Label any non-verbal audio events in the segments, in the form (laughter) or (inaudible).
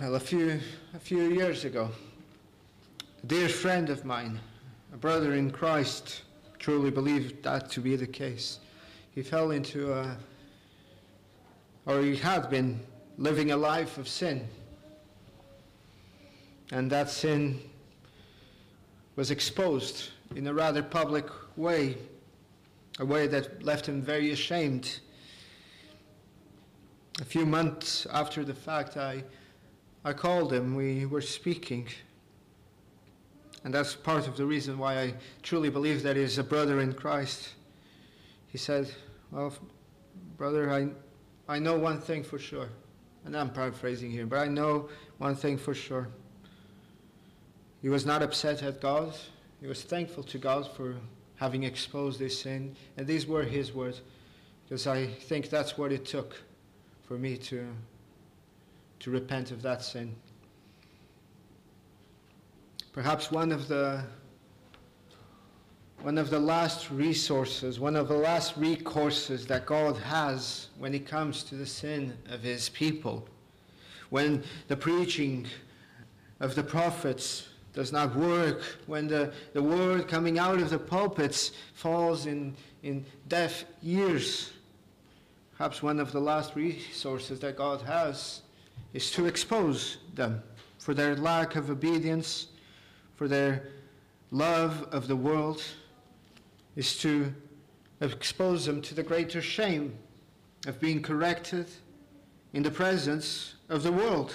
Well, a few, a few years ago, a dear friend of mine, a brother in Christ, truly believed that to be the case. He fell into a, or he had been living a life of sin. And that sin was exposed in a rather public way, a way that left him very ashamed. A few months after the fact, I, I called him. We were speaking. And that's part of the reason why I truly believe that he is a brother in Christ. He said, Well, brother, I, I know one thing for sure. And I'm paraphrasing here, but I know one thing for sure. He was not upset at God. He was thankful to God for having exposed his sin. And these were his words, because I think that's what it took for me to, to repent of that sin. Perhaps one of the one of the last resources, one of the last recourses that God has when it comes to the sin of his people. When the preaching of the prophets does not work, when the, the word coming out of the pulpits falls in, in deaf ears, perhaps one of the last resources that God has is to expose them for their lack of obedience, for their love of the world, is to expose them to the greater shame of being corrected in the presence of the world.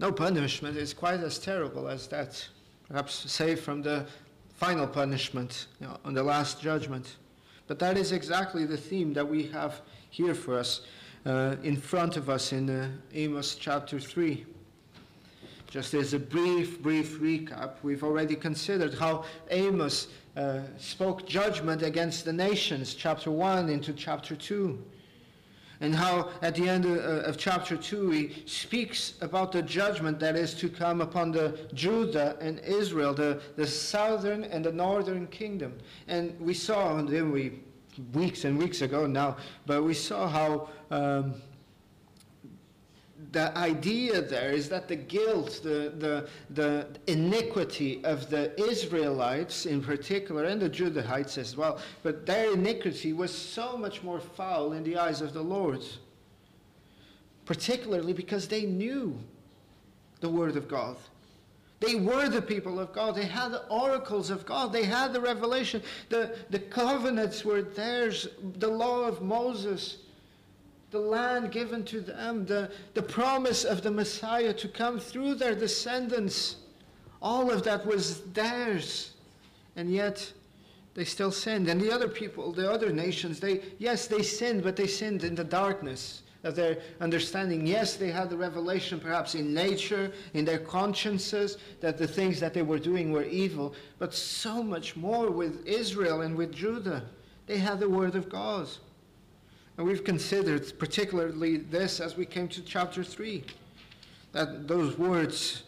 No punishment is quite as terrible as that, perhaps save from the final punishment you know, on the last judgment. But that is exactly the theme that we have here for us, uh, in front of us in uh, Amos chapter 3. Just as a brief, brief recap, we've already considered how Amos uh, spoke judgment against the nations, chapter 1 into chapter 2. And how at the end of, uh, of, chapter 2 he speaks about the judgment that is to come upon the Judah and Israel, the, the southern and the northern kingdom. And we saw, and then we, weeks and weeks ago now, but we saw how um, the idea there is that the guilt, the, the, the iniquity of the Israelites in particular, and the Judahites as well, but their iniquity was so much more foul in the eyes of the Lord, particularly because they knew the Word of God. They were the people of God. They had the oracles of God. They had the revelation. The, the covenants were theirs, the law of Moses the land given to them, the, the promise of the Messiah to come through their descendants. All of that was theirs. And yet they still sinned. And the other people, the other nations, they, yes, they sinned, but they sinned in the darkness of their understanding. Yes, they had the revelation perhaps in nature, in their consciences, that the things that they were doing were evil. But so much more with Israel and with Judah. They had the word of God. And we've considered particularly this as we came to chapter 3. That those words,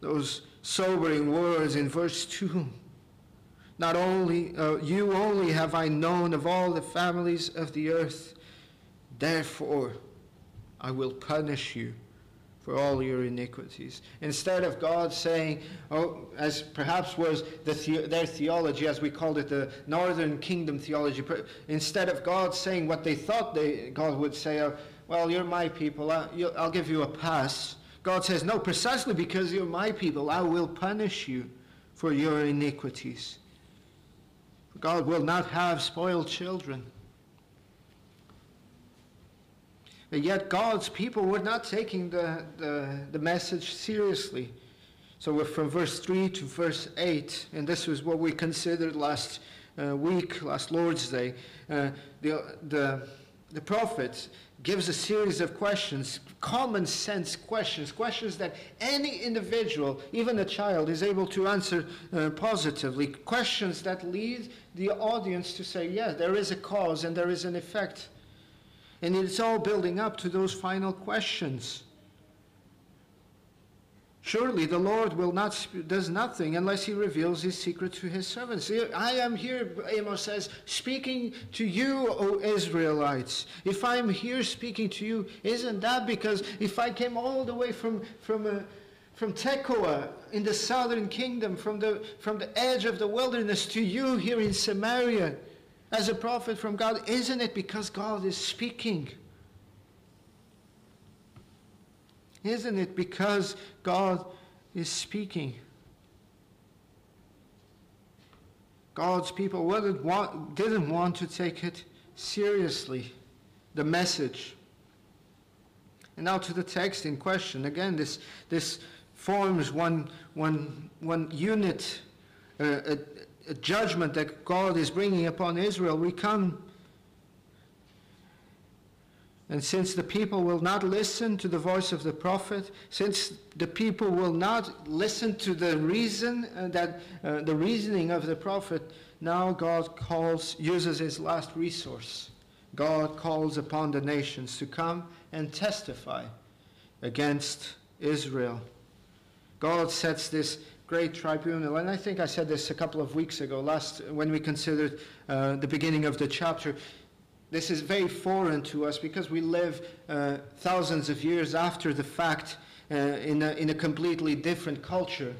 those sobering words in verse 2. Not only, uh, you only have I known of all the families of the earth, therefore I will punish you for all your iniquities. Instead of God saying, oh, as perhaps was the the- their theology, as we called it, the Northern Kingdom theology, instead of God saying what they thought they, God would say, oh, well, you're my people, I'll, I'll give you a pass. God says, no, precisely because you're my people, I will punish you for your iniquities. God will not have spoiled children. But yet God's people were not taking the, the, the message seriously. So we're from verse 3 to verse 8, and this was what we considered last uh, week, last Lord's Day. Uh, the, the, the prophet gives a series of questions, common sense questions, questions that any individual, even a child, is able to answer uh, positively, questions that lead the audience to say, yes, there is a cause and there is an effect. And it's all building up to those final questions. Surely the Lord will not does nothing unless he reveals his secret to his servants. I am here, Amos says, speaking to you, O Israelites. If I'm here speaking to you, isn't that because if I came all the way from from uh, from Tekoa in the southern kingdom, from the from the edge of the wilderness to you here in Samaria, as a prophet from God, isn't it because God is speaking? Isn't it because God is speaking? God's people want, didn't want to take it seriously, the message. And now to the text in question. Again, this, this forms one, one, one unit, uh, a, a judgment that God is bringing upon Israel. We come and since the people will not listen to the voice of the prophet, since the people will not listen to the reason uh, that uh, the reasoning of the prophet, now God calls uses his last resource. God calls upon the nations to come and testify against Israel. God sets this great tribunal, and I think I said this a couple of weeks ago, last when we considered uh, the beginning of the chapter. This is very foreign to us because we live uh, thousands of years after the fact uh, in, a, in a completely different culture.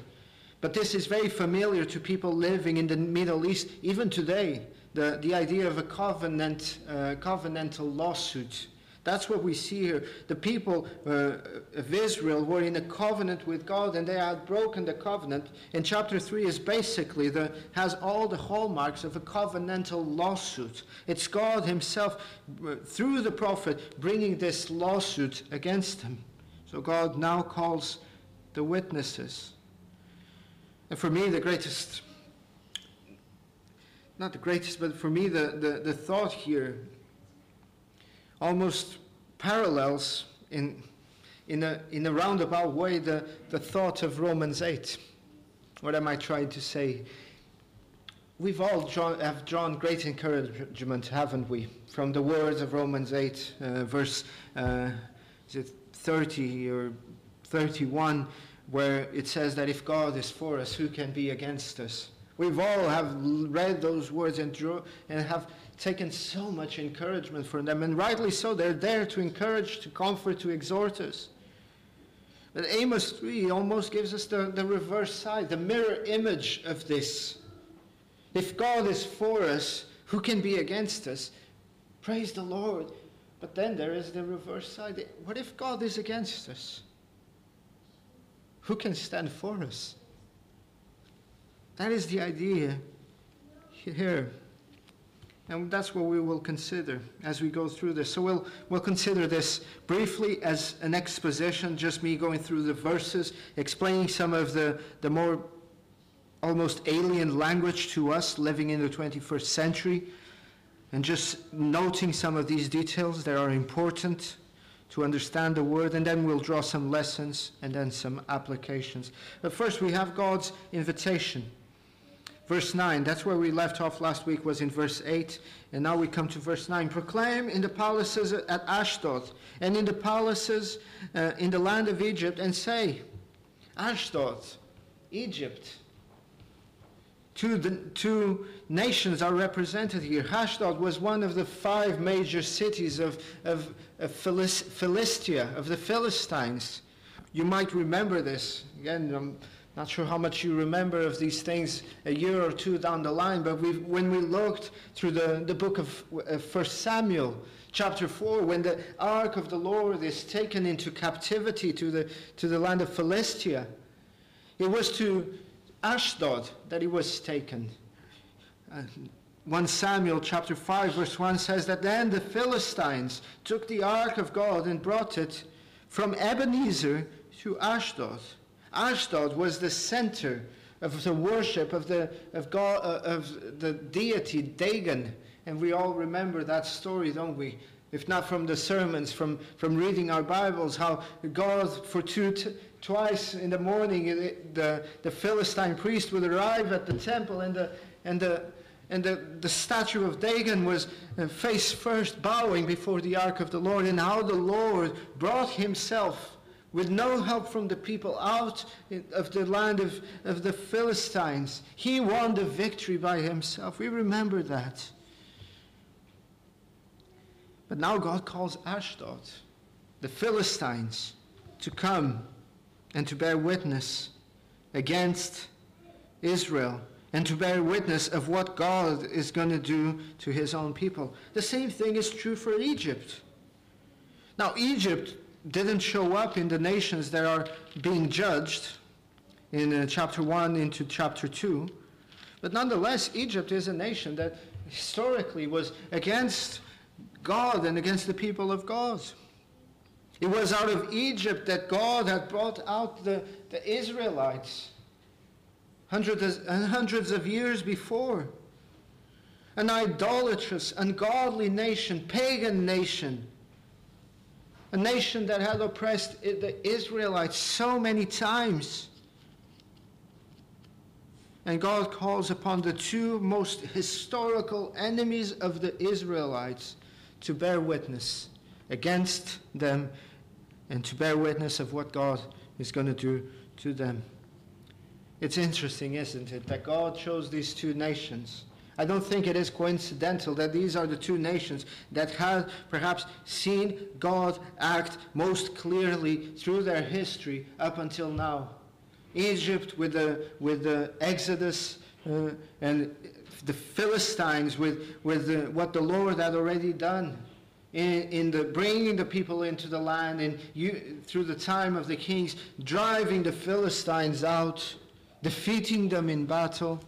But this is very familiar to people living in the Middle East, even today. The, the idea of a covenant, uh, covenantal lawsuit. That's what we see here. The people uh, of Israel were in a covenant with God and they had broken the covenant. And chapter 3 is basically the, has all the hallmarks of a covenantal lawsuit. It's God Himself, uh, through the prophet, bringing this lawsuit against them. So God now calls the witnesses. And for me, the greatest, not the greatest, but for me, the, the, the thought here almost parallels in, in, a, in a roundabout way the, the thought of Romans 8. What am I trying to say? We've all drawn, have drawn great encouragement, haven't we, from the words of Romans 8, uh, verse uh, is it 30 or 31, where it says that if God is for us, who can be against us? We've all have read those words and, drew, and have taken so much encouragement from them, and rightly so. They're there to encourage, to comfort, to exhort us. But Amos 3 almost gives us the, the reverse side, the mirror image of this. If God is for us, who can be against us? Praise the Lord. But then there is the reverse side. What if God is against us? Who can stand for us? That is the idea here. And that's what we will consider as we go through this. So we'll, we'll consider this briefly as an exposition, just me going through the verses, explaining some of the, the more almost alien language to us living in the 21st century, and just noting some of these details that are important to understand the word, and then we'll draw some lessons and then some applications. But first, we have God's invitation. Verse 9, that's where we left off last week, was in verse 8. And now we come to verse 9. Proclaim in the palaces at Ashdod and in the palaces uh, in the land of Egypt and say, Ashdod, Egypt. Two, the, two nations are represented here. Ashdod was one of the five major cities of, of, of Philistia, of the Philistines. You might remember this. Again, not sure how much you remember of these things a year or two down the line, but when we looked through the, the book of uh, 1 Samuel, chapter 4, when the ark of the Lord is taken into captivity to the, to the land of Philistia, it was to Ashdod that he was taken. Uh, 1 Samuel chapter 5 verse 1 says that then the Philistines took the ark of God and brought it from Ebenezer to Ashdod. Ashdod was the center of the worship of the, of, God, uh, of the deity Dagon. And we all remember that story, don't we? If not from the sermons, from, from reading our Bibles, how God, for two, t- twice in the morning, the, the Philistine priest would arrive at the temple and the, and the, and the, the statue of Dagon was uh, face first bowing before the ark of the Lord, and how the Lord brought himself with no help from the people out of the land of, of the Philistines. He won the victory by himself. We remember that. But now God calls Ashdod, the Philistines, to come and to bear witness against Israel and to bear witness of what God is going to do to his own people. The same thing is true for Egypt. Now, Egypt didn't show up in the nations that are being judged in uh, chapter 1 into chapter 2. But nonetheless, Egypt is a nation that historically was against God and against the people of God. It was out of Egypt that God had brought out the, the Israelites hundreds, and hundreds of years before. An idolatrous, ungodly nation, pagan nation a nation that had oppressed the Israelites so many times. And God calls upon the two most historical enemies of the Israelites to bear witness against them and to bear witness of what God is going to do to them. It's interesting, isn't it, that God chose these two nations I don't think it is coincidental that these are the two nations that have perhaps seen God act most clearly through their history up until now. Egypt with the, with the Exodus uh, and the Philistines with, with the, what the Lord had already done in, in the bringing the people into the land and you, through the time of the kings, driving the Philistines out, defeating them in battle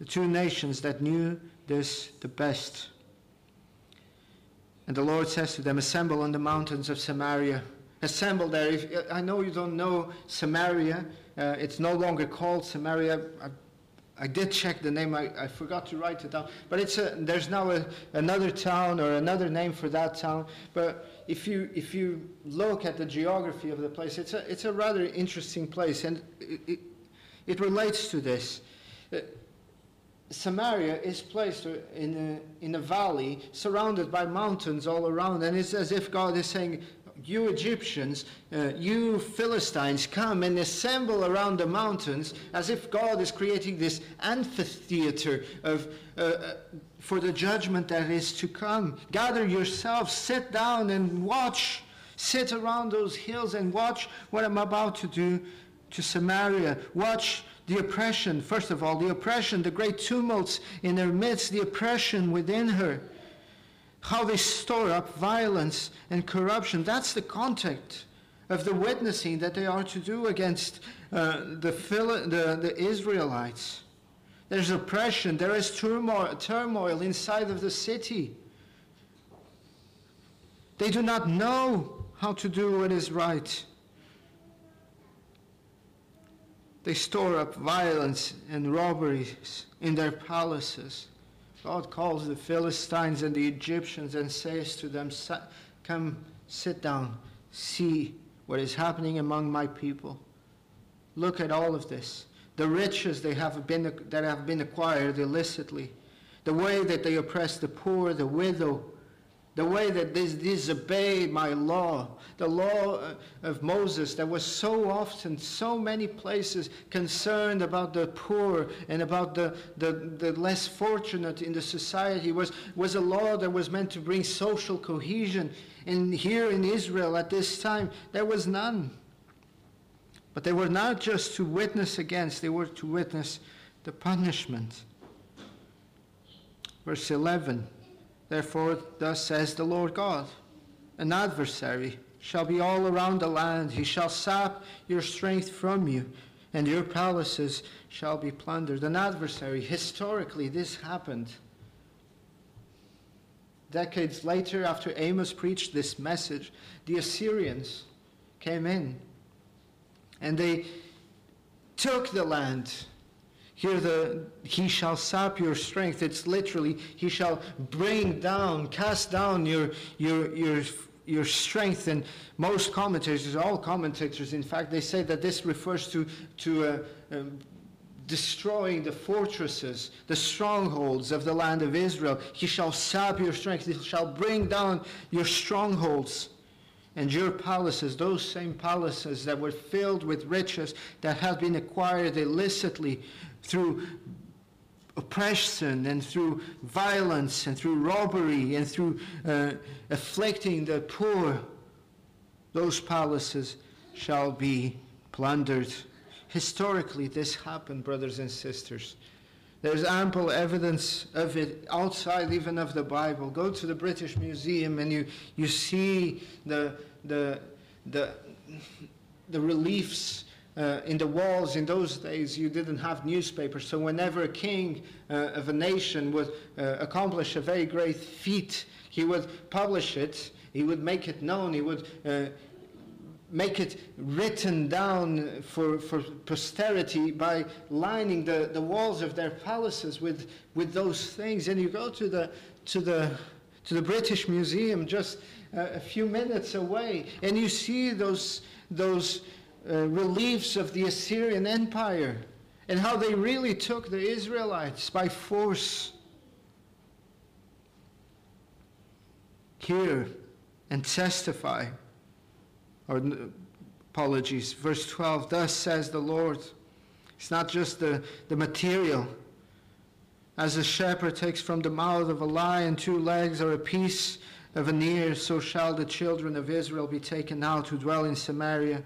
the two nations that knew this the best. And the Lord says to them, Assemble on the mountains of Samaria. Assemble there. If, I know you don't know Samaria. Uh, it's no longer called Samaria. I, I did check the name. I, I, forgot to write it down. But it's a, there's now a, another town or another name for that town. But if you, if you look at the geography of the place, it's a, it's a rather interesting place. And it, it, it relates to this. Samaria is placed in a, in a valley surrounded by mountains all around. And it's as if God is saying, You Egyptians, uh, you Philistines, come and assemble around the mountains, as if God is creating this amphitheater of, uh, uh, for the judgment that is to come. Gather yourselves, sit down and watch. Sit around those hills and watch what I'm about to do to Samaria. Watch the oppression, first of all, the oppression, the great tumults in their midst, the oppression within her, how they store up violence and corruption. That's the context of the witnessing that they are to do against uh, the, the, the Israelites. There's oppression, there is turmoil, turmoil inside of the city. They do not know how to do what is right. They store up violence and robberies in their palaces. God calls the Philistines and the Egyptians and says to them, Come, sit down, see what is happening among my people. Look at all of this. The riches they have been, that have been acquired illicitly, the way that they oppress the poor, the widow, the way that they disobey my law, the law uh, of Moses that was so often, so many places concerned about the poor and about the, the, the less fortunate in the society, was, was a law that was meant to bring social cohesion. And here in Israel at this time, there was none. But they were not just to witness against, they were to witness the punishment. Verse 11. Therefore, thus says the Lord God An adversary shall be all around the land. He shall sap your strength from you, and your palaces shall be plundered. An adversary, historically, this happened. Decades later, after Amos preached this message, the Assyrians came in and they took the land here, the he shall sap your strength. It's literally he shall bring down, cast down your your your your strength. And most commentators, all commentators, in fact, they say that this refers to to uh, um, destroying the fortresses, the strongholds of the land of Israel. He shall sap your strength. He shall bring down your strongholds. And your palaces, those same palaces that were filled with riches that had been acquired illicitly through oppression and through violence and through robbery and through uh, afflicting the poor, those palaces shall be plundered. Historically, this happened, brothers and sisters. There's ample evidence of it outside even of the Bible. Go to the British Museum and you, you see the, the, the, the reliefs uh, in the walls in those days. You didn't have newspapers. So whenever a king uh, of a nation would uh, accomplish a very great feat he would publish it. He would make it known. He would uh, make it written down for, for posterity by lining the, the walls of their palaces with, with those things. And you go to the, to the, to the British Museum just uh, a few minutes away, and you see those, those uh, reliefs of the Assyrian Empire and how they really took the Israelites by force. Hear and testify or apologies, verse 12, thus says the Lord. It's not just the, the material. As a shepherd takes from the mouth of a lion two legs or a piece of an ear, so shall the children of Israel be taken out who dwell in Samaria,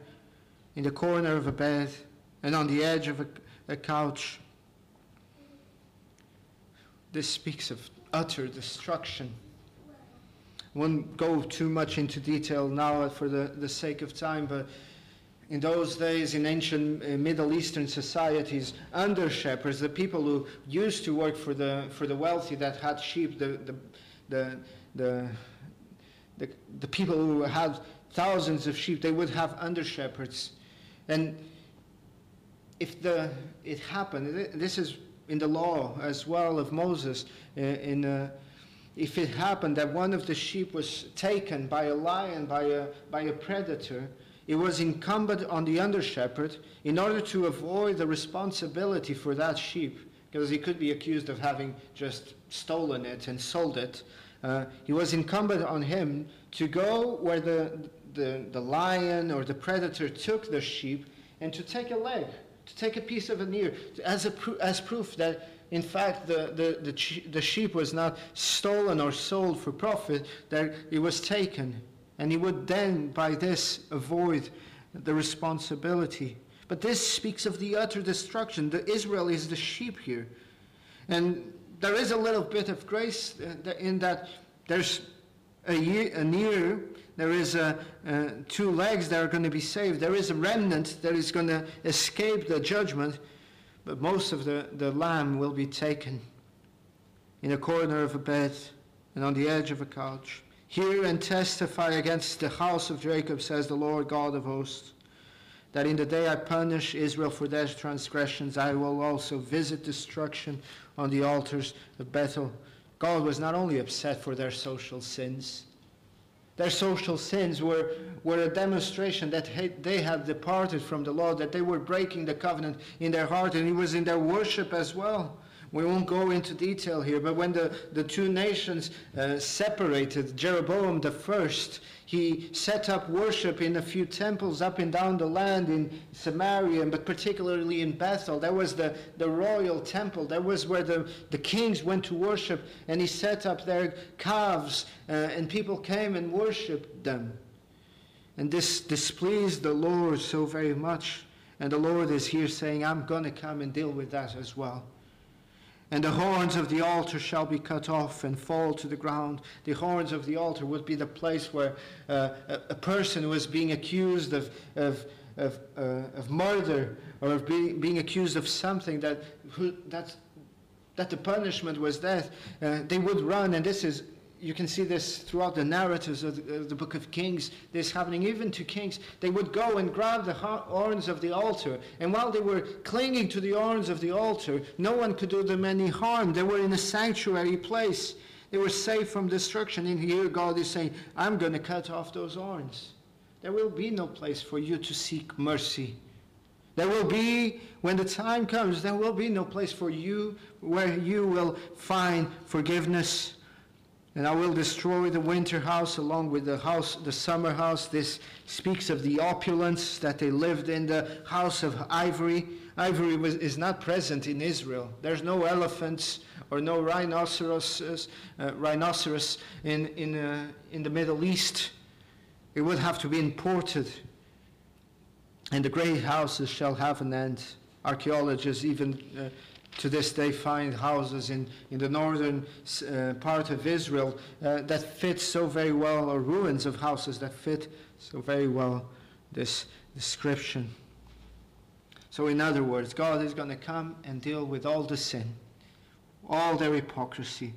in the corner of a bed, and on the edge of a, a couch. This speaks of utter destruction won't go too much into detail now for the, the sake of time, but in those days in ancient uh, Middle Eastern societies, under shepherds, the people who used to work for the, for the wealthy that had sheep, the, the, the, the, the, the people who had thousands of sheep, they would have under shepherds. And if the, it happened, this is in the law as well of Moses, uh, in uh, if it happened that one of the sheep was taken by a lion, by a, by a predator, it was incumbent on the under shepherd in order to avoid the responsibility for that sheep, because he could be accused of having just stolen it and sold it. Uh, it was incumbent on him to go where the, the, the lion or the predator took the sheep and to take a leg, to take a piece of an ear, as, a, as proof that in fact, the, the, the, the sheep was not stolen or sold for profit, that it was taken. And he would then, by this, avoid the responsibility. But this speaks of the utter destruction. The Israel is the sheep here. And there is a little bit of grace uh, in that there's a, year, an ear, there is a, uh, two legs that are going to be saved, there is a remnant that is going to escape the judgment. But most of the, the lamb will be taken in a corner of a bed and on the edge of a couch. Hear and testify against the house of Jacob, says the Lord God of hosts, that in the day I punish Israel for their transgressions, I will also visit destruction on the altars of Bethel. God was not only upset for their social sins, their social sins were, were a demonstration that they had departed from the Lord, that they were breaking the covenant in their heart, and it was in their worship as well. We won't go into detail here, but when the, the two nations uh, separated, Jeroboam the first, he set up worship in a few temples up and down the land in Samaria, but particularly in Bethel. That was the, the royal temple. That was where the, the kings went to worship, and he set up their calves, uh, and people came and worshiped them. And this displeased the Lord so very much. And the Lord is here saying, I'm going to come and deal with that as well. And the horns of the altar shall be cut off and fall to the ground. The horns of the altar would be the place where uh, a, person was being accused of, of, of, uh, of murder or of being, being accused of something that, who, that, that the punishment was death. Uh, they would run, and this is you can see this throughout the narratives of the, the, book of Kings, this happening even to kings. They would go and grab the horns of the altar, and while they were clinging to the horns of the altar, no one could do them any harm. They were in a sanctuary place. They were safe from destruction. And here God is saying, I'm going to cut off those horns. There will be no place for you to seek mercy. There will be, when the time comes, there will be no place for you where you will find forgiveness And I will destroy the winter house along with the house, the summer house. This speaks of the opulence that they lived in, the house of ivory. Ivory was, is not present in Israel. There's no elephants or no rhinoceros, uh, rhinoceros in, in, uh, in the Middle East. It would have to be imported. And the great houses shall have an end. Archaeologists even uh, to this day find houses in, in the northern uh, part of Israel uh, that fit so very well, or ruins of houses that fit so very well this description. So, in other words, God is going to come and deal with all the sin, all their hypocrisy,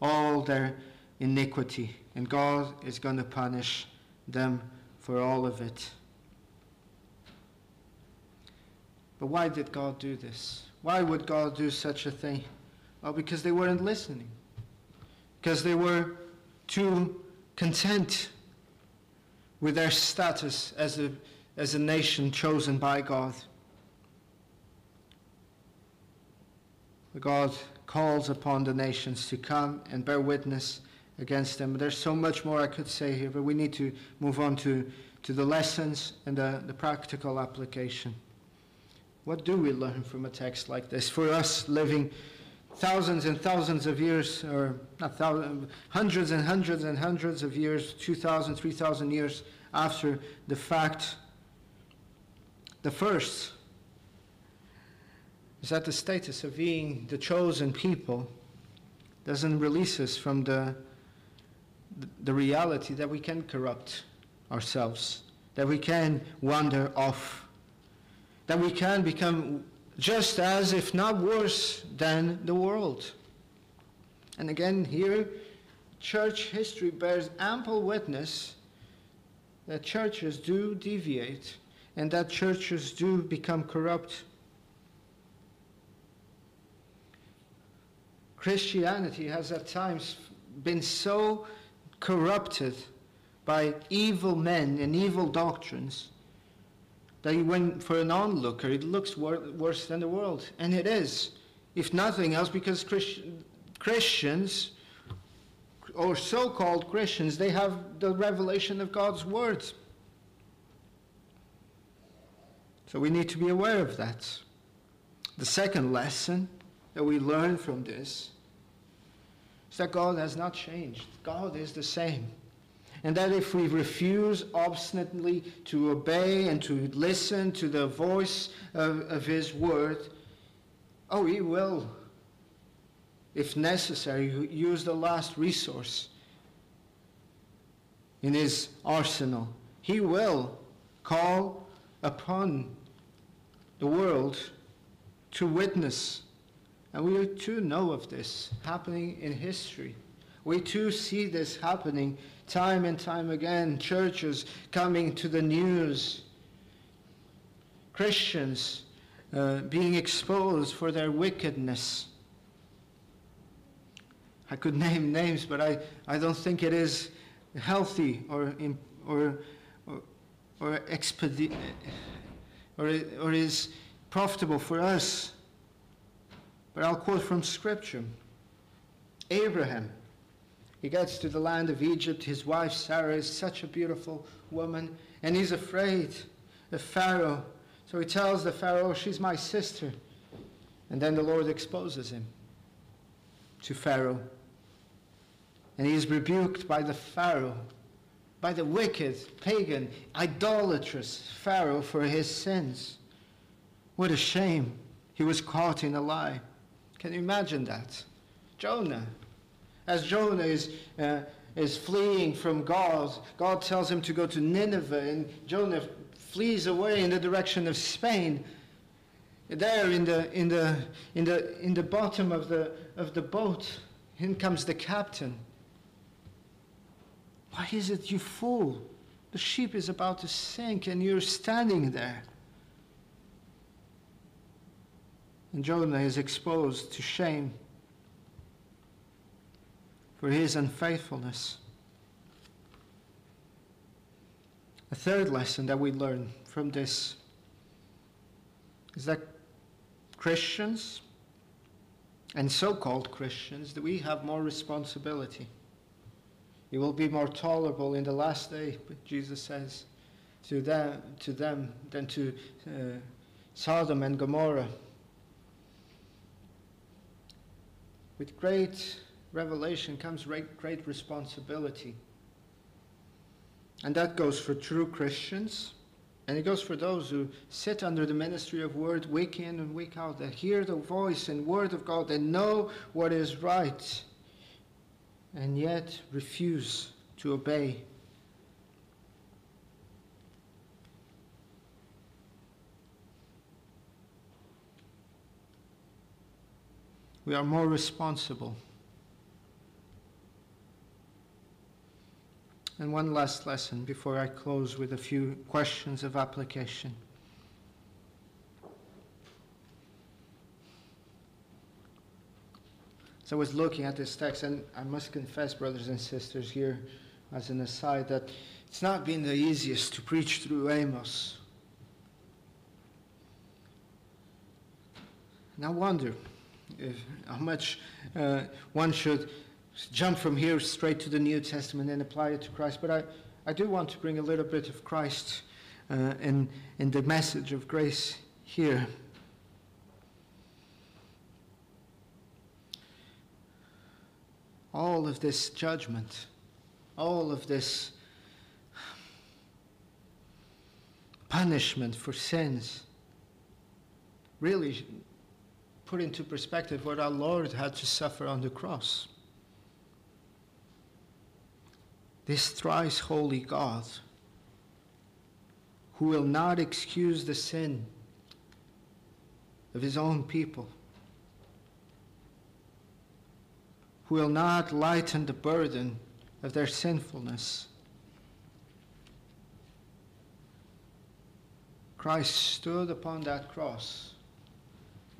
all their iniquity, and God is going to punish them for all of it. But why did God do this? Why would God do such a thing? Well, because they weren't listening. Because they were too content with their status as a, as a nation chosen by God. God calls upon the nations to come and bear witness against them. There's so much more I could say here, but we need to move on to, to the lessons and the, the practical application. What do we learn from a text like this? For us living thousands and thousands of years, or not thousands, hundreds and hundreds and hundreds of years, 2,000, 3,000 years after the fact, the first is that the status of being the chosen people doesn't release us from the, the reality that we can corrupt ourselves, that we can wander off that we can become just as, if not worse, than the world. And again, here, church history bears ample witness that churches do deviate and that churches do become corrupt. Christianity has at times been so corrupted by evil men and evil doctrines that when for an onlooker it looks wor- worse than the world. And it is, if nothing else, because Christ- Christians, or so called Christians, they have the revelation of God's words. So we need to be aware of that. The second lesson that we learn from this is that God has not changed. God is the same. And that if we refuse obstinately to obey and to listen to the voice of, of His word, oh, He will, if necessary, use the last resource in His arsenal. He will call upon the world to witness. And we too know of this happening in history. We too see this happening time and time again, churches coming to the news, Christians uh, being exposed for their wickedness. I could (laughs) name names, but I, I don't think it is healthy or, or, or, or, expedi- or, or is profitable for us. But I'll quote from Scripture Abraham he gets to the land of Egypt. His wife Sarah is such a beautiful woman, and he's afraid of Pharaoh. So he tells the Pharaoh, oh, She's my sister. And then the Lord exposes him to Pharaoh. And he is rebuked by the Pharaoh, by the wicked, pagan, idolatrous Pharaoh for his sins. What a shame. He was caught in a lie. Can you imagine that? Jonah, as Jonah is, uh, is fleeing from God, God tells him to go to Nineveh, and Jonah flees away in the direction of Spain. There in the, in the, in the, in the bottom of the, of the boat, in comes the captain. Why is it, you fool? The ship is about to sink, and you're standing there. And Jonah is exposed to shame for his unfaithfulness. A third lesson that we learn from this is that Christians and so called Christians, that we have more responsibility. It will be more tolerable in the last day, but Jesus says, to them, to them than to uh, Sodom and Gomorrah. With great revelation comes great great responsibility. And that goes for true Christians. And it goes for those who sit under the ministry of word week in and week out, that hear the voice and word of God, that know what is right, and yet refuse to obey. We are more responsible. And one last lesson before I close with a few questions of application. So I was looking at this text, and I must confess, brothers and sisters, here as an aside, that it's not been the easiest to preach through Amos. And I wonder if, how much uh, one should jump from here straight to the New Testament and apply it to Christ. But I, I do want to bring a little bit of Christ uh, in, in the message of grace here. all of this judgment, all of this punishment for sins, really put into perspective what our Lord had to suffer on the cross. This thrice holy God, who will not excuse the sin of his own people, who will not lighten the burden of their sinfulness. Christ stood upon that cross,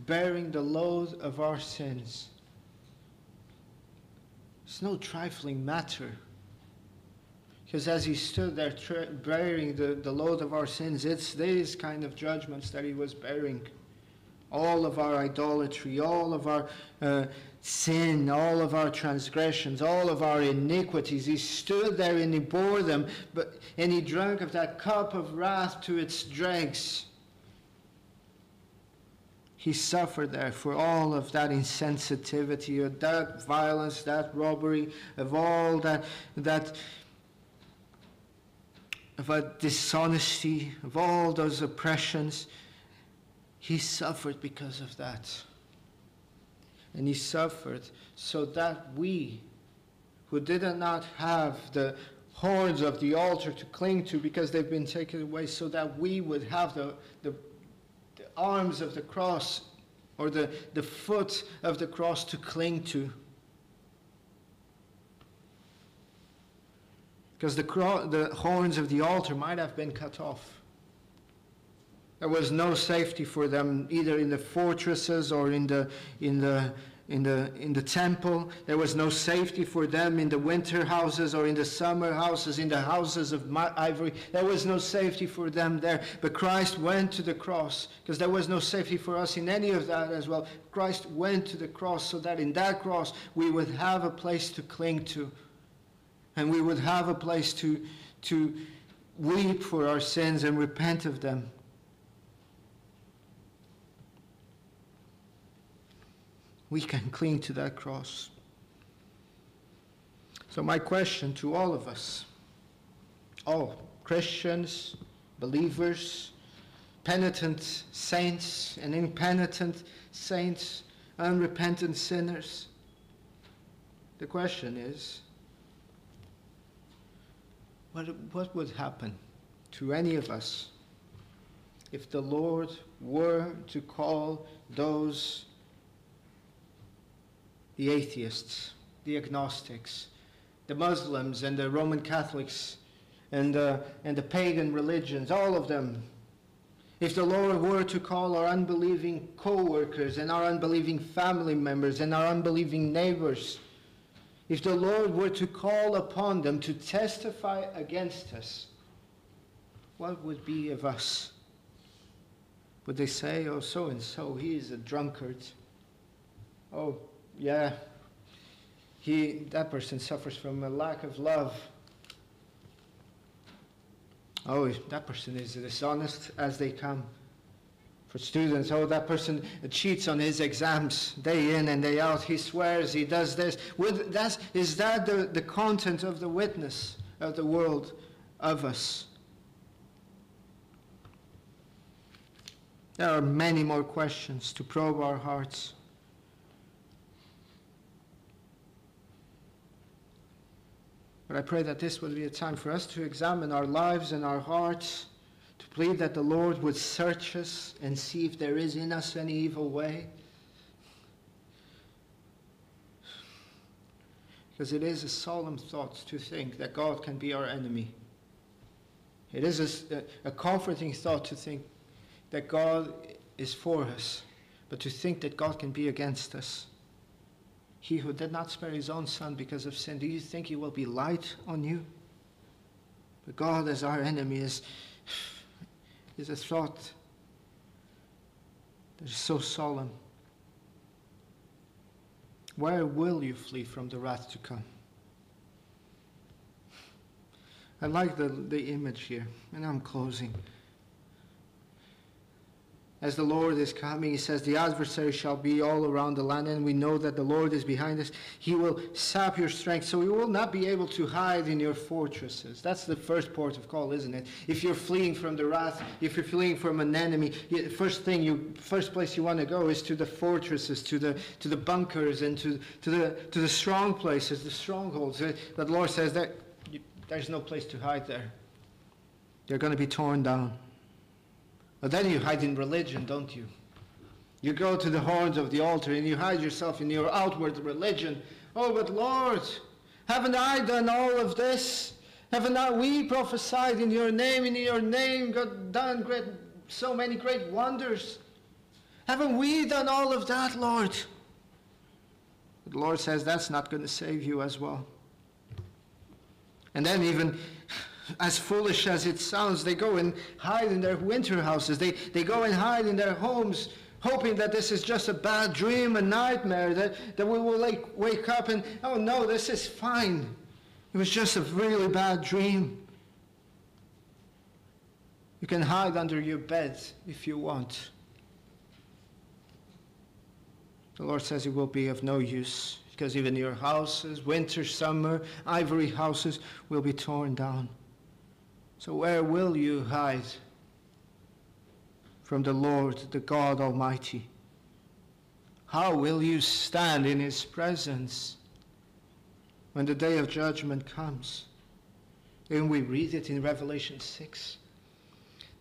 bearing the load of our sins. It's no trifling matter. Because as he stood there tra- bearing the, the load of our sins, it's these kind of judgments that he was bearing. All of our idolatry, all of our uh, sin, all of our transgressions, all of our iniquities. He stood there and he bore them, but, and he drank of that cup of wrath to its dregs. He suffered there for all of that insensitivity, of that violence, that robbery, of all that, that of that dishonesty, of all those oppressions. He suffered because of that and he suffered so that we, who did not have the horns of the altar to cling to because they've been taken away, so that we would have the, the, the arms of the cross or the, the foot of the cross to cling to. Because the, the horns of the altar might have been cut off. There was no safety for them either in the fortresses or in the, in the, in the, in the temple. There was no safety for them in the winter houses or in the summer houses, in the houses of ivory. There was no safety for them there. But Christ went to the cross because there was no safety for us in any of that as well. Christ went to the cross so that in that cross we would have a place to cling to and we would have a place to, to weep for our sins and repent of them. we can cling to that cross. So, my question to all of us, all Christians, believers, penitent saints, and impenitent saints, unrepentant sinners, the question is what, what would happen to any of us if the Lord were to call those the atheists, the agnostics, the Muslims and the Roman Catholics and, uh, and the pagan religions, all of them. If the Lord were to call our unbelieving co workers and our unbelieving family members and our unbelieving neighbors, if the Lord were to call upon them to testify against us, what would be of us? Would they say, oh, so and so, he is a drunkard? Oh, yeah, he, that person suffers from a lack of love. Oh, that person is dishonest as they come. For students, oh, that person cheats on his exams day in and day out. He swears he does this. Would, that's, is that the, the content of the witness of the world of us? There are many more questions to probe our hearts. But I pray that this will be a time for us to examine our lives and our hearts, plead that the Lord would search us and see if there is in us any evil way. Because it is a solemn thought to think that God can be our enemy. It is a, a comforting thought to think that God is for us, but to think that God can be against us. He who did not spare his own son because of sin, do you think he will be light on you? But God as our enemy is, is a thought that is so solemn. Where will you flee from the wrath to come? I like the, the image here, and I'm closing. As the Lord is coming, he says, The adversary shall be all around the land, and we know that the Lord is behind us. He will sap your strength, so you will not be able to hide in your fortresses. That's the first port of call, isn't it? If you're fleeing from the wrath, if you're fleeing from an enemy, first thing you, first place you want to go is to the fortresses, to the to the bunkers, and to to the to the strong places, the strongholds. Uh, but the Lord says that there's no place to hide there. They're going to be torn down. But then you hide in religion, don't you? You go to the horns of the altar and you hide yourself in your outward religion. Oh, but Lord, haven't I done all of this? Haven't I, we prophesied in your name, in your name, God done great, so many great wonders? Haven't we done all of that, Lord? But the Lord says that's not going to save you as well. And then even as foolish as it sounds, they go and hide in their winter houses. They, they go and hide in their homes, hoping that this is just a bad dream, a nightmare, that, that we will like, wake up and, oh no, this is fine. It was just a really bad dream. You can hide under your bed if you want. The Lord says it will be of no use because even your houses, winter, summer, ivory houses, will be torn down. So where will you hide from the Lord, the God Almighty? How will you stand in his presence when the day of judgment comes? And we read it in Revelation 6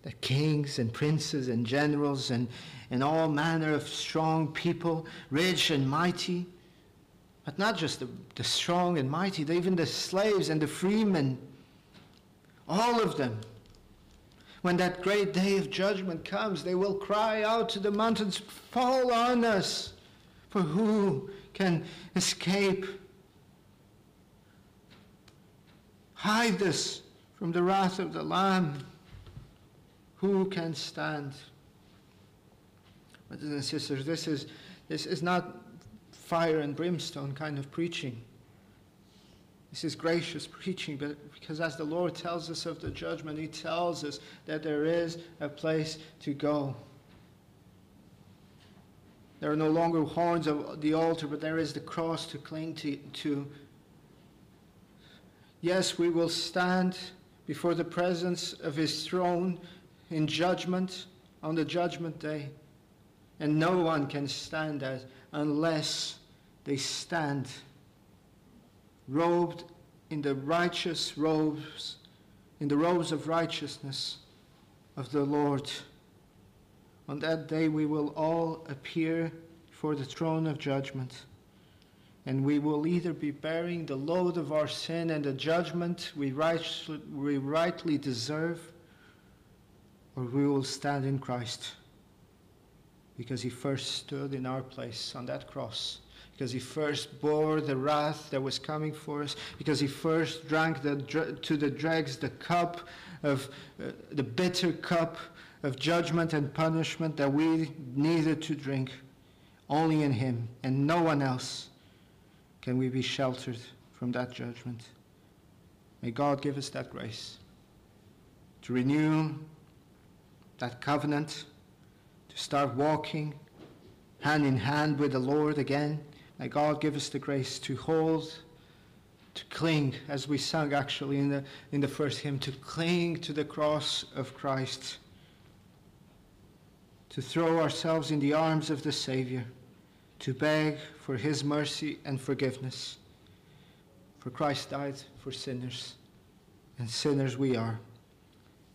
that kings and princes and generals and, and all manner of strong people, rich and mighty, but not just the, the strong and mighty, even the slaves and the freemen all of them. When that great day of judgment comes, they will cry out to the mountains, Fall on us! For who can escape? Hide us from the wrath of the Lamb. Who can stand? Brothers and sisters, this is, this is not fire and brimstone kind of preaching. This is gracious preaching, because as the Lord tells us of the judgment, He tells us that there is a place to go. There are no longer horns of the altar, but there is the cross to cling to. to. Yes, we will stand before the presence of His throne in judgment on the judgment day. And no one can stand that unless they stand robed in the righteous robes, in the robes of righteousness of the Lord. On that day we will all appear for the throne of judgment. And we will either be bearing the load of our sin and the judgment we, right, we rightly deserve, or we will stand in Christ because he first stood in our place on that cross because he first bore the wrath that was coming for us, because he first drank the, to the dregs the cup of uh, the bitter cup of judgment and punishment that we needed to drink. Only in him and no one else can we be sheltered from that judgment. May God give us that grace to renew that covenant, to start walking hand in hand with the Lord again. May God give us the grace to hold, to cling, as we sang actually in the, in the first hymn, to cling to the cross of Christ, to throw ourselves in the arms of the Savior, to beg for his mercy and forgiveness. For Christ died for sinners, and sinners we are.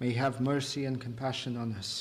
May he have mercy and compassion on us.